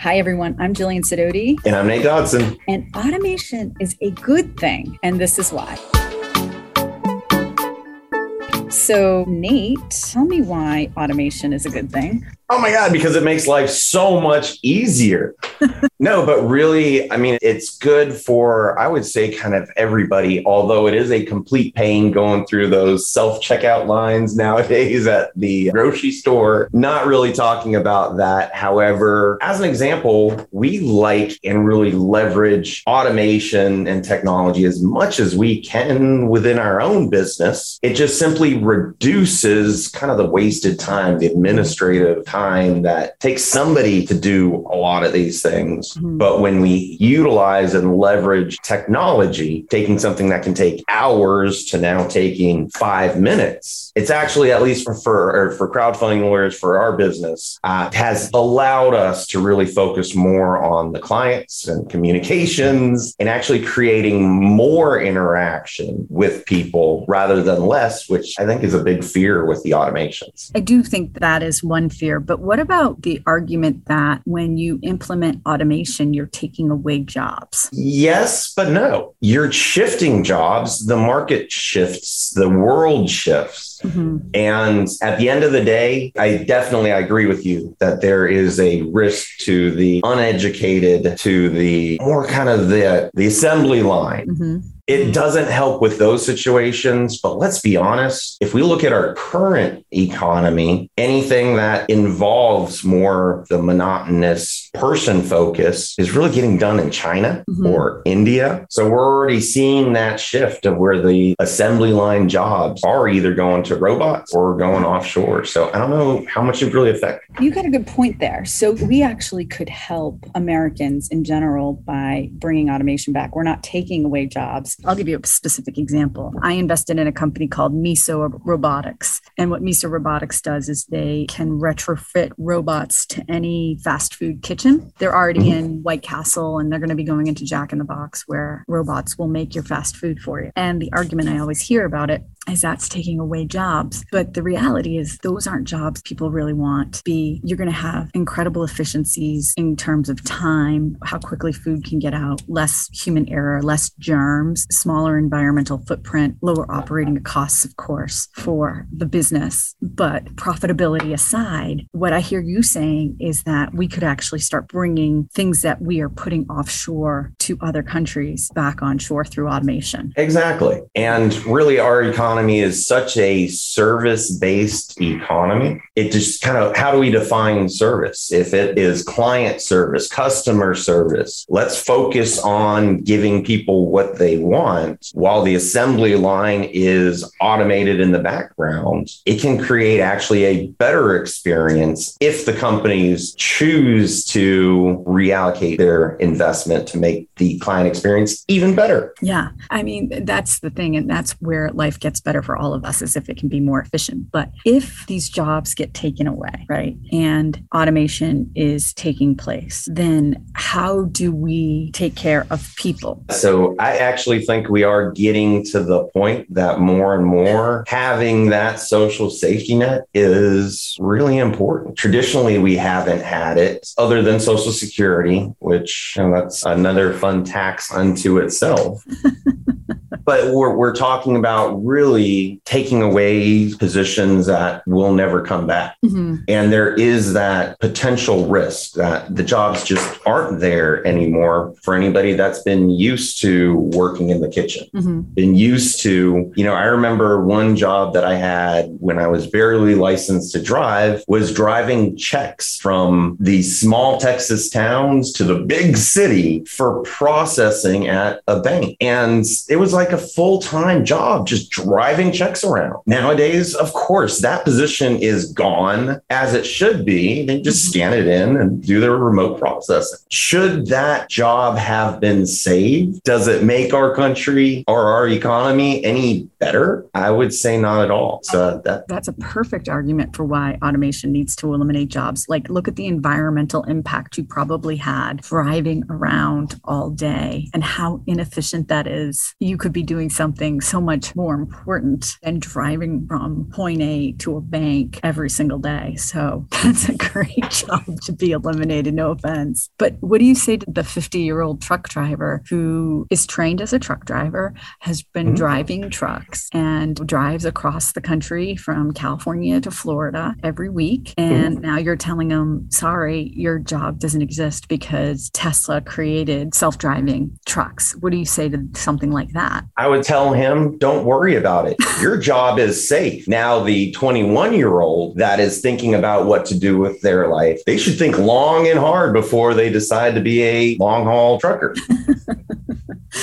Hi, everyone. I'm Jillian Sidoti. And I'm Nate Dodson. And automation is a good thing. And this is why. So, Nate, tell me why automation is a good thing. Oh my God, because it makes life so much easier. no, but really, I mean, it's good for, I would say, kind of everybody, although it is a complete pain going through those self checkout lines nowadays at the grocery store. Not really talking about that. However, as an example, we like and really leverage automation and technology as much as we can within our own business. It just simply reduces kind of the wasted time, the administrative time time that takes somebody to do a lot of these things. Mm-hmm. But when we utilize and leverage technology, taking something that can take hours to now taking five minutes, it's actually, at least for, for, for crowdfunding lawyers for our business, uh, has allowed us to really focus more on the clients and communications and actually creating more interaction with people rather than less, which I think is a big fear with the automations. I do think that is one fear, but what about the argument that when you implement automation, you're taking away jobs? Yes, but no. You're shifting jobs. The market shifts, the world shifts. Mm-hmm. And at the end of the day, I definitely I agree with you that there is a risk to the uneducated, to the more kind of the the assembly line. Mm-hmm it doesn't help with those situations. But let's be honest, if we look at our current economy, anything that involves more the monotonous person focus is really getting done in China mm-hmm. or India. So we're already seeing that shift of where the assembly line jobs are either going to robots or going offshore. So I don't know how much it really affects. You got a good point there. So we actually could help Americans in general by bringing automation back. We're not taking away jobs I'll give you a specific example. I invested in a company called Miso Robotics. And what Miso Robotics does is they can retrofit robots to any fast food kitchen. They're already in White Castle and they're going to be going into Jack in the Box where robots will make your fast food for you. And the argument I always hear about it is that's taking away jobs. But the reality is those aren't jobs people really want. Be you're going to have incredible efficiencies in terms of time, how quickly food can get out, less human error, less germs, smaller environmental footprint, lower operating costs, of course, for the business. But profitability aside, what I hear you saying is that we could actually start bringing things that we are putting offshore to other countries back onshore through automation. Exactly. And really, our economy economy is such a service based economy. It just kind of, how do we define service? If it is client service, customer service, let's focus on giving people what they want while the assembly line is automated in the background. It can create actually a better experience if the companies choose to reallocate their investment to make the client experience even better. Yeah. I mean, that's the thing. And that's where life gets better for all of us is if it can be more efficient. But if these jobs get taken away, right, and automation is taking place, then how do we take care of people? So I actually think we are getting to the point that more and more having that social safety net is really important. Traditionally, we haven't had it other than Social Security, which you know, that's another fun tax unto itself. but we're, we're talking about really taking away positions that will never come back. Mm-hmm. And there is that potential risk that the jobs just aren't there anymore for anybody that's been used to working in the kitchen, mm-hmm. been used to, you know, I remember one job that I had when I was barely licensed to drive was driving checks from the small Texas towns to the big city for processing at a bank. And it was like a full time job just driving checks around. Nowadays, of course, that position is gone as it should be. They just mm-hmm. scan it in and do their remote processing. Should that job have been saved? Does it make our country or our economy any better? I would say not at all. So that that's a perfect argument for why automation needs to eliminate jobs. Like look at the environmental impact you probably had driving around all day and how inefficient that is. You could be doing something so much more important than driving from point A to a bank every single day. So that's a great job to be eliminated, no offense. But what do you say to the 50 year old truck driver who is trained as a truck driver, has been mm-hmm. driving trucks and drives across the country from California to Florida every week? And mm-hmm. now you're telling them, sorry, your job doesn't exist because Tesla created self driving trucks. What do you say to something like that? I would tell him, don't worry about it. Your job is safe. Now, the 21 year old that is thinking about what to do with their life, they should think long and hard before they decide to be a long haul trucker.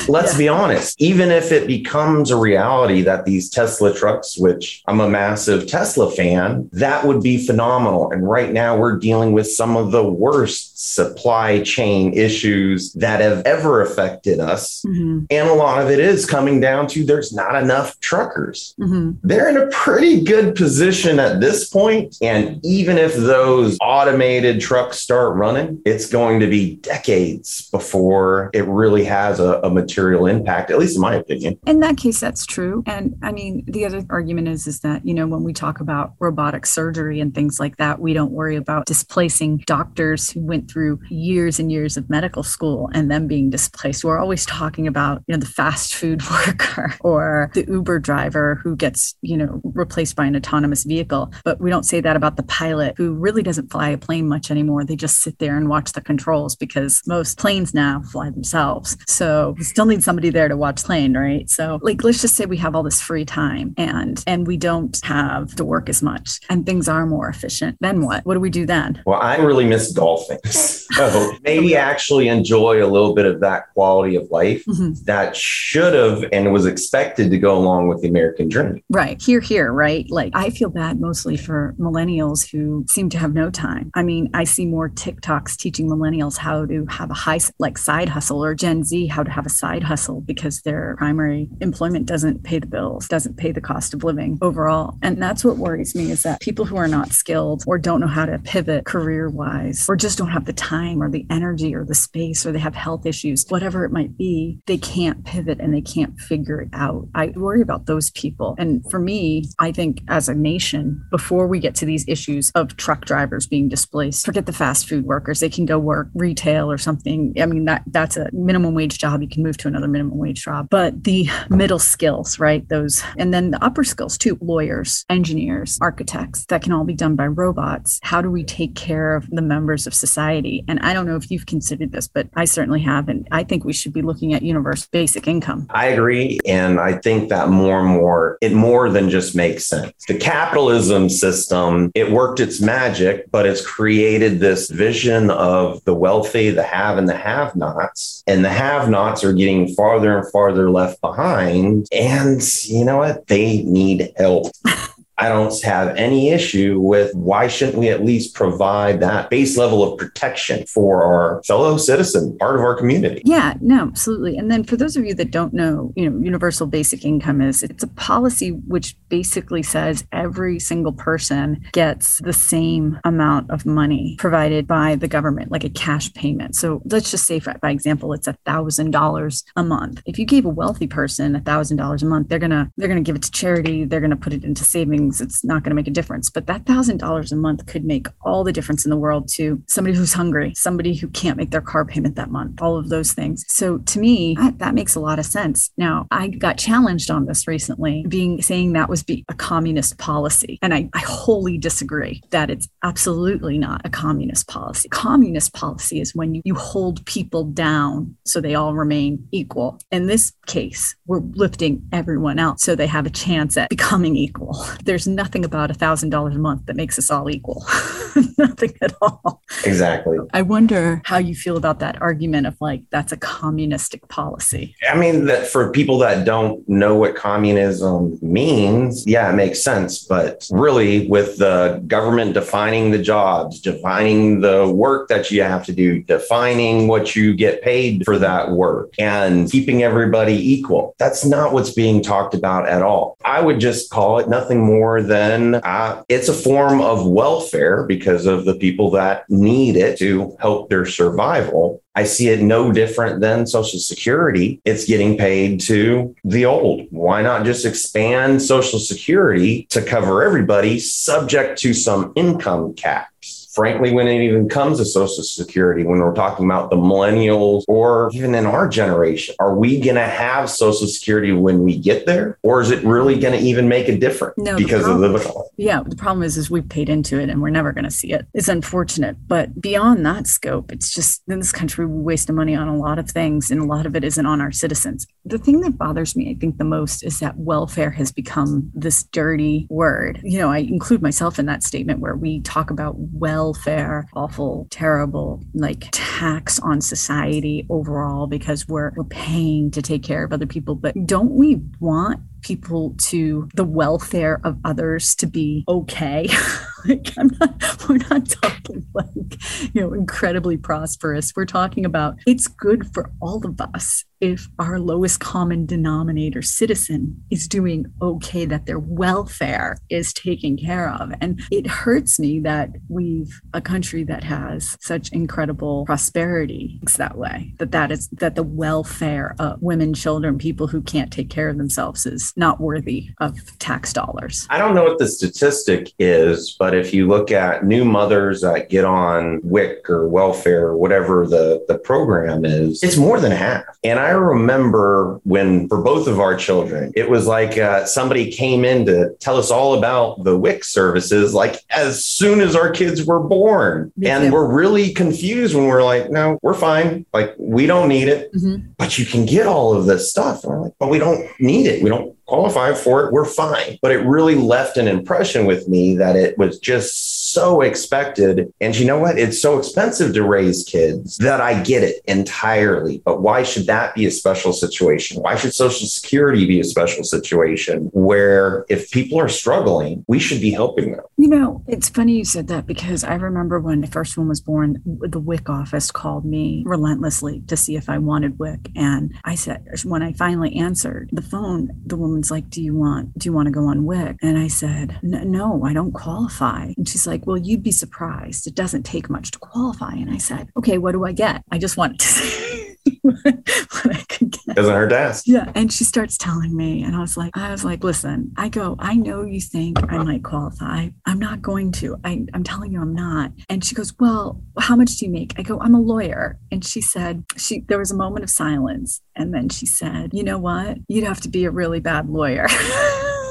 Let's yeah. be honest, even if it becomes a reality that these Tesla trucks, which I'm a massive Tesla fan, that would be phenomenal. And right now we're dealing with some of the worst supply chain issues that have ever affected us. Mm-hmm. And a lot of it is coming down to there's not enough truckers. Mm-hmm. They're in a pretty good position at this point. And even if those automated trucks start running, it's going to be decades before it really has a, a material impact, at least in my opinion. In that case, that's true. And I mean, the other argument is is that, you know, when we talk about robotic surgery and things like that, we don't worry about displacing doctors who went through years and years of medical school and them being displaced. We're always talking about, you know, the fast food worker or the Uber driver who gets, you know, replaced by an autonomous vehicle. But we don't say that about the pilot who really doesn't fly a plane much anymore. They just sit there and watch the controls because most planes now fly themselves. So we still need somebody there to watch plane, right? So like let's just say we have all this free time and and we don't have to work as much and things are more efficient. Then what? What do we do then? Well, I really miss golfing. so maybe actually enjoy a little bit of that quality of life mm-hmm. that should have and was expected to go along with the American dream. Right. Here, here, right? Like I feel bad mostly for millennials who seem to have no time. I mean, I see more TikToks teaching millennials how to have a high like side hustle or Gen Z how to have a side hustle because their primary employment doesn't pay the bills, doesn't pay the cost of living overall. And that's what worries me is that people who are not skilled or don't know how to pivot career wise or just don't have the time or the energy or the space or they have health issues, whatever it might be, they can't pivot and they can't figure it out. I worry about those people. And for me, I think as a nation, before we get to these issues of truck drivers being displaced, forget the fast food workers. They can go work retail or something. I mean, that that's a minimum wage job. You can move to another minimum wage job. But the middle skills, right? Those, and then the upper skills too lawyers, engineers, architects, that can all be done by robots. How do we take care of the members of society? And I don't know if you've considered this, but I certainly have. And I think we should be looking at universal basic income. I agree. And I think that more and more, it more than just makes sense. The capitalism system, it worked its magic, but it's created this vision of the wealthy, the have and the have nots. And the have nots are getting farther and farther left behind. And you know what? They need help. I don't have any issue with why shouldn't we at least provide that base level of protection for our fellow citizen, part of our community? Yeah, no, absolutely. And then for those of you that don't know, you know, universal basic income is it's a policy which basically says every single person gets the same amount of money provided by the government, like a cash payment. So let's just say, for, by example, it's a thousand dollars a month. If you gave a wealthy person a thousand dollars a month, they're gonna they're gonna give it to charity. They're gonna put it into savings things, it's not going to make a difference. But that thousand dollars a month could make all the difference in the world to somebody who's hungry, somebody who can't make their car payment that month, all of those things. So to me, that, that makes a lot of sense. Now, I got challenged on this recently, being saying that was be a communist policy. And I, I wholly disagree that it's absolutely not a communist policy. Communist policy is when you, you hold people down so they all remain equal. In this case, we're lifting everyone else so they have a chance at becoming equal. There's nothing about a thousand dollars a month that makes us all equal. nothing at all. Exactly. I wonder how you feel about that argument of like that's a communistic policy. I mean, that for people that don't know what communism means, yeah, it makes sense. But really, with the government defining the jobs, defining the work that you have to do, defining what you get paid for that work, and keeping everybody equal, that's not what's being talked about at all. I would just call it nothing more than uh, it's a form of welfare because of the people that need it to help their survival. I see it no different than Social Security. It's getting paid to the old. Why not just expand Social Security to cover everybody subject to some income caps? Frankly, when it even comes to Social Security, when we're talking about the millennials or even in our generation, are we going to have Social Security when we get there? Or is it really going to even make a difference no, because the problem, of the. Yeah, the problem is, is we've paid into it and we're never going to see it. It's unfortunate. But beyond that scope, it's just in this country, we waste money on a lot of things and a lot of it isn't on our citizens. The thing that bothers me, I think, the most is that welfare has become this dirty word. You know, I include myself in that statement where we talk about well welfare, awful, terrible, like tax on society overall because we're, we're paying to take care of other people. But don't we want people to the welfare of others to be okay. like I'm not we're not talking like, you know, incredibly prosperous. We're talking about it's good for all of us if our lowest common denominator citizen is doing okay, that their welfare is taken care of. And it hurts me that we've a country that has such incredible prosperity that way, that that is that the welfare of women, children, people who can't take care of themselves is not worthy of tax dollars. I don't know what the statistic is, but if you look at new mothers that get on WIC or welfare or whatever the, the program is, it's more than half. And I remember when, for both of our children, it was like uh, somebody came in to tell us all about the WIC services, like as soon as our kids were born. Me and too. we're really confused when we're like, no, we're fine. Like, we don't need it, mm-hmm. but you can get all of this stuff. And we're like, but we don't need it. We don't qualify for it, we're fine. But it really left an impression with me that it was just so expected. And you know what? It's so expensive to raise kids that I get it entirely. But why should that be a special situation? Why should Social Security be a special situation where if people are struggling, we should be helping them? You know, it's funny you said that because I remember when the first one was born, the WIC office called me relentlessly to see if I wanted WIC. And I said, when I finally answered the phone, the woman's like, "Do you want do you want to go on WIC?" And I said, "No, I don't qualify." And she's like, "Well, you'd be surprised. It doesn't take much to qualify." And I said, "Okay, what do I get?" I just wanted to see what I could get. Doesn't hurt to ask. Yeah, and she starts telling me, and I was like, I was like, "Listen, I go. I know you think I might qualify. I'm not going to. I, I'm telling you, I'm not." And she goes, "Well, how much do you make?" I go, "I'm a lawyer." And she said, "She." There was a moment of silence, and then she said, "You know what? You'd have to be a really bad lawyer.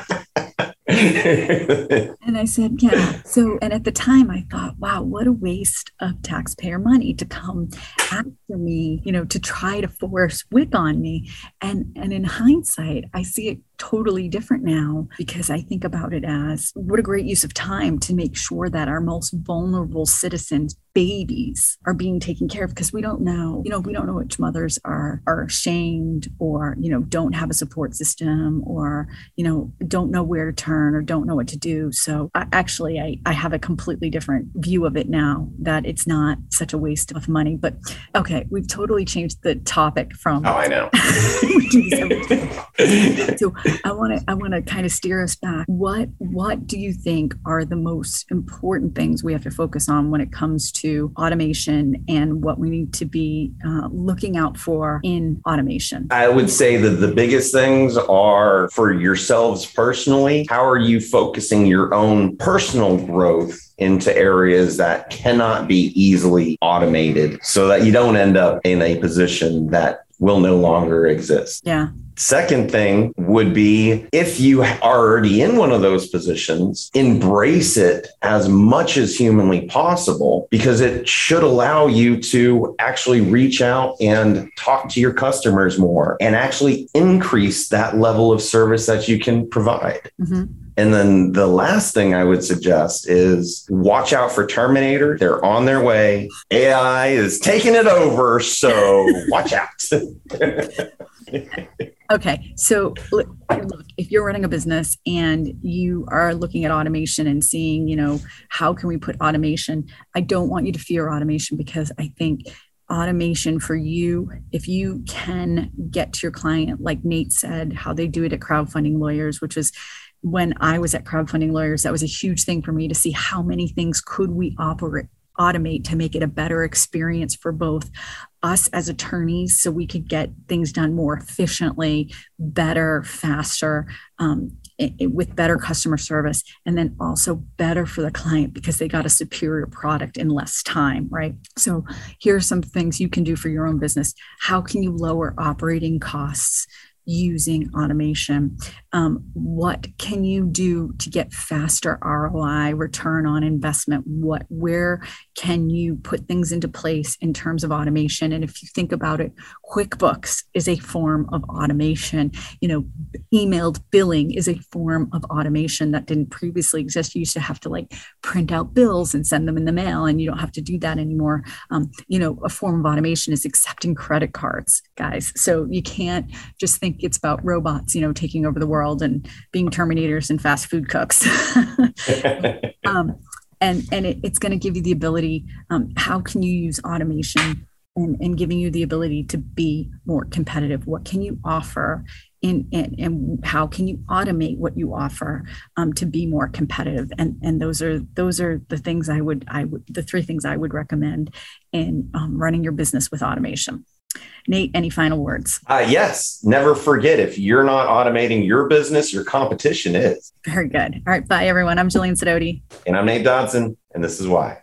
and I said, yeah. So, and at the time I thought, wow, what a waste of taxpayer money to come after me, you know, to try to force WIC on me. And, and in hindsight, I see it totally different now because I think about it as what a great use of time to make sure that our most vulnerable citizens babies are being taken care of because we don't know you know we don't know which mothers are are ashamed or you know don't have a support system or you know don't know where to turn or don't know what to do. So I, actually I, I have a completely different view of it now that it's not such a waste of money. But okay we've totally changed the topic from oh i know. So I want to I want to kind of steer us back. What what do you think are the most important things we have to focus on when it comes to automation and what we need to be uh, looking out for in automation? I would say that the biggest things are for yourselves personally. How are you focusing your own personal growth into areas that cannot be easily automated so that you don't end up in a position that will no longer exist. Yeah. Second thing would be if you are already in one of those positions, embrace it as much as humanly possible because it should allow you to actually reach out and talk to your customers more and actually increase that level of service that you can provide. Mm-hmm. And then the last thing I would suggest is watch out for Terminator. They're on their way. AI is taking it over. So watch out. Okay. So look, if you're running a business and you are looking at automation and seeing, you know, how can we put automation? I don't want you to fear automation because I think automation for you if you can get to your client like nate said how they do it at crowdfunding lawyers which is when i was at crowdfunding lawyers that was a huge thing for me to see how many things could we operate automate to make it a better experience for both us as attorneys so we could get things done more efficiently better faster um, it, with better customer service and then also better for the client because they got a superior product in less time right? So here are some things you can do for your own business. How can you lower operating costs using automation. Um, what can you do to get faster roi return on investment? What where can you put things into place in terms of automation? And if you think about it quickbooks is a form of automation. You know emailed billing is a form of automation that didn't previously exist. You used to have to like print out bills and send them in the mail and you don't have to do that anymore. Um, you know a form of automation is accepting credit cards guys. So you can't just think it's about robots you know taking over the world and being terminators and fast food cooks. um, and and it, it's going to give you the ability. Um, how can you use automation and, and giving you the ability to be more competitive? What can you offer? In, and, and how can you automate what you offer um, to be more competitive and and those are those are the things i would i would the three things i would recommend in um, running your business with automation Nate, any final words? Uh, yes. Never forget if you're not automating your business, your competition is. Very good. All right. Bye, everyone. I'm Jillian Sidoti. And I'm Nate Dodson. And this is why.